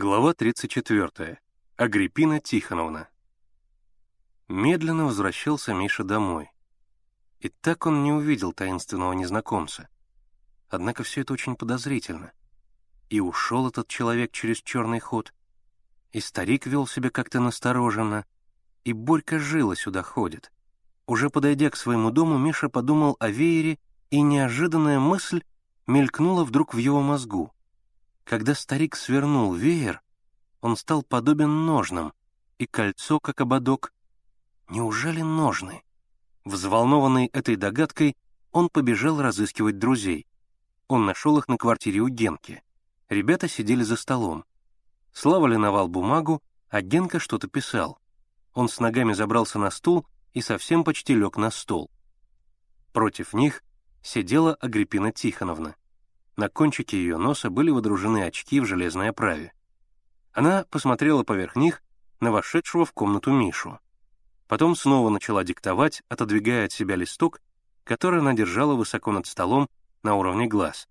Глава 34. Агриппина Тихоновна. Медленно возвращался Миша домой. И так он не увидел таинственного незнакомца. Однако все это очень подозрительно. И ушел этот человек через черный ход. И старик вел себя как-то настороженно. И Борька жила сюда ходит. Уже подойдя к своему дому, Миша подумал о веере, и неожиданная мысль мелькнула вдруг в его мозгу — когда старик свернул веер, он стал подобен ножнам, и кольцо, как ободок. Неужели ножны? Взволнованный этой догадкой, он побежал разыскивать друзей. Он нашел их на квартире у Генки. Ребята сидели за столом. Слава линовал бумагу, а Генка что-то писал. Он с ногами забрался на стул и совсем почти лег на стол. Против них сидела Агриппина Тихоновна. На кончике ее носа были водружены очки в железной оправе. Она посмотрела поверх них на вошедшего в комнату Мишу. Потом снова начала диктовать, отодвигая от себя листок, который она держала высоко над столом на уровне глаз.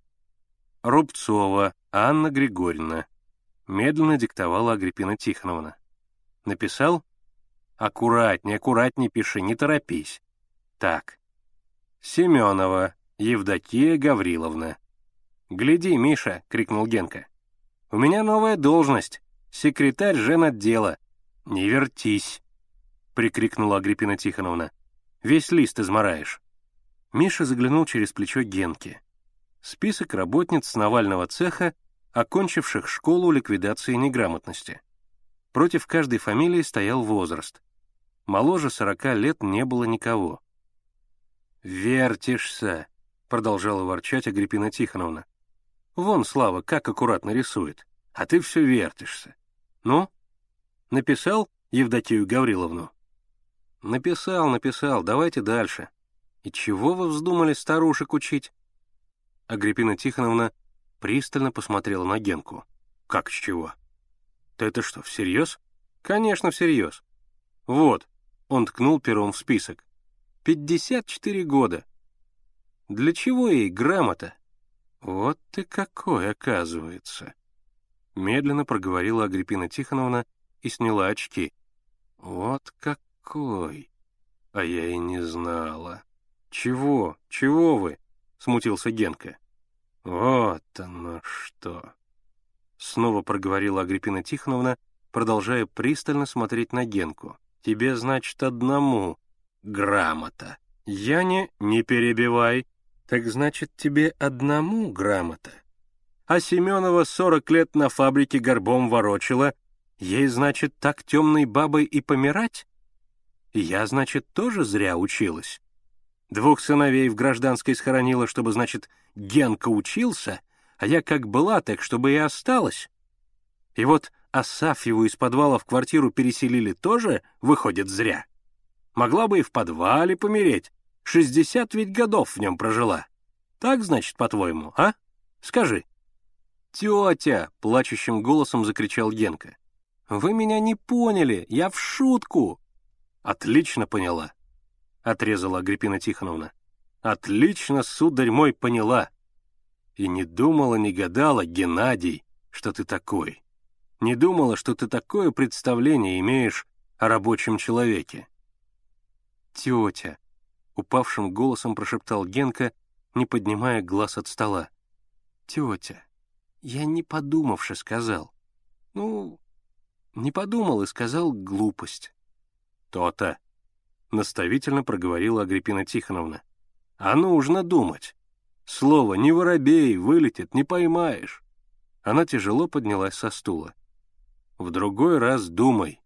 «Рубцова Анна Григорьевна», — медленно диктовала Агриппина Тихоновна. «Написал? Аккуратней, аккуратней пиши, не торопись. Так. Семенова Евдокия Гавриловна. «Гляди, Миша!» — крикнул Генка. «У меня новая должность. Секретарь женотдела. Не вертись!» — прикрикнула Агриппина Тихоновна. «Весь лист измораешь». Миша заглянул через плечо Генки. Список работниц Навального цеха, окончивших школу ликвидации неграмотности. Против каждой фамилии стоял возраст. Моложе сорока лет не было никого. «Вертишься!» — продолжала ворчать Агриппина Тихоновна. Вон, Слава, как аккуратно рисует, а ты все вертишься. Ну? Написал Евдокию Гавриловну? Написал, написал, давайте дальше. И чего вы вздумали старушек учить? Агриппина Тихоновна пристально посмотрела на Генку. Как с чего? Ты это что, всерьез? Конечно, всерьез. Вот, он ткнул пером в список. Пятьдесят четыре года. Для чего ей грамота? «Вот ты какой, оказывается!» Медленно проговорила Агриппина Тихоновна и сняла очки. «Вот какой! А я и не знала!» «Чего? Чего вы?» — смутился Генка. «Вот оно что!» Снова проговорила Агриппина Тихоновна, продолжая пристально смотреть на Генку. «Тебе, значит, одному грамота. Я не... Не перебивай!» Так значит, тебе одному грамота. А Семенова сорок лет на фабрике горбом ворочила. Ей, значит, так темной бабой и помирать? Я, значит, тоже зря училась. Двух сыновей в гражданской схоронила, чтобы, значит, Генка учился, а я как была, так чтобы и осталась. И вот Асафьеву из подвала в квартиру переселили тоже, выходит, зря. Могла бы и в подвале помереть, Шестьдесят ведь годов в нем прожила. Так, значит, по-твоему, а? Скажи». «Тетя!» — плачущим голосом закричал Генка. «Вы меня не поняли, я в шутку!» «Отлично поняла», — отрезала Агриппина Тихоновна. «Отлично, сударь мой, поняла. И не думала, не гадала, Геннадий, что ты такой. Не думала, что ты такое представление имеешь о рабочем человеке». «Тетя», упавшим голосом прошептал Генка, не поднимая глаз от стола. «Тетя, я не подумавши сказал. Ну, не подумал и сказал глупость». «То-то», — наставительно проговорила Агриппина Тихоновна. «А нужно думать. Слово «не воробей» вылетит, не поймаешь». Она тяжело поднялась со стула. «В другой раз думай.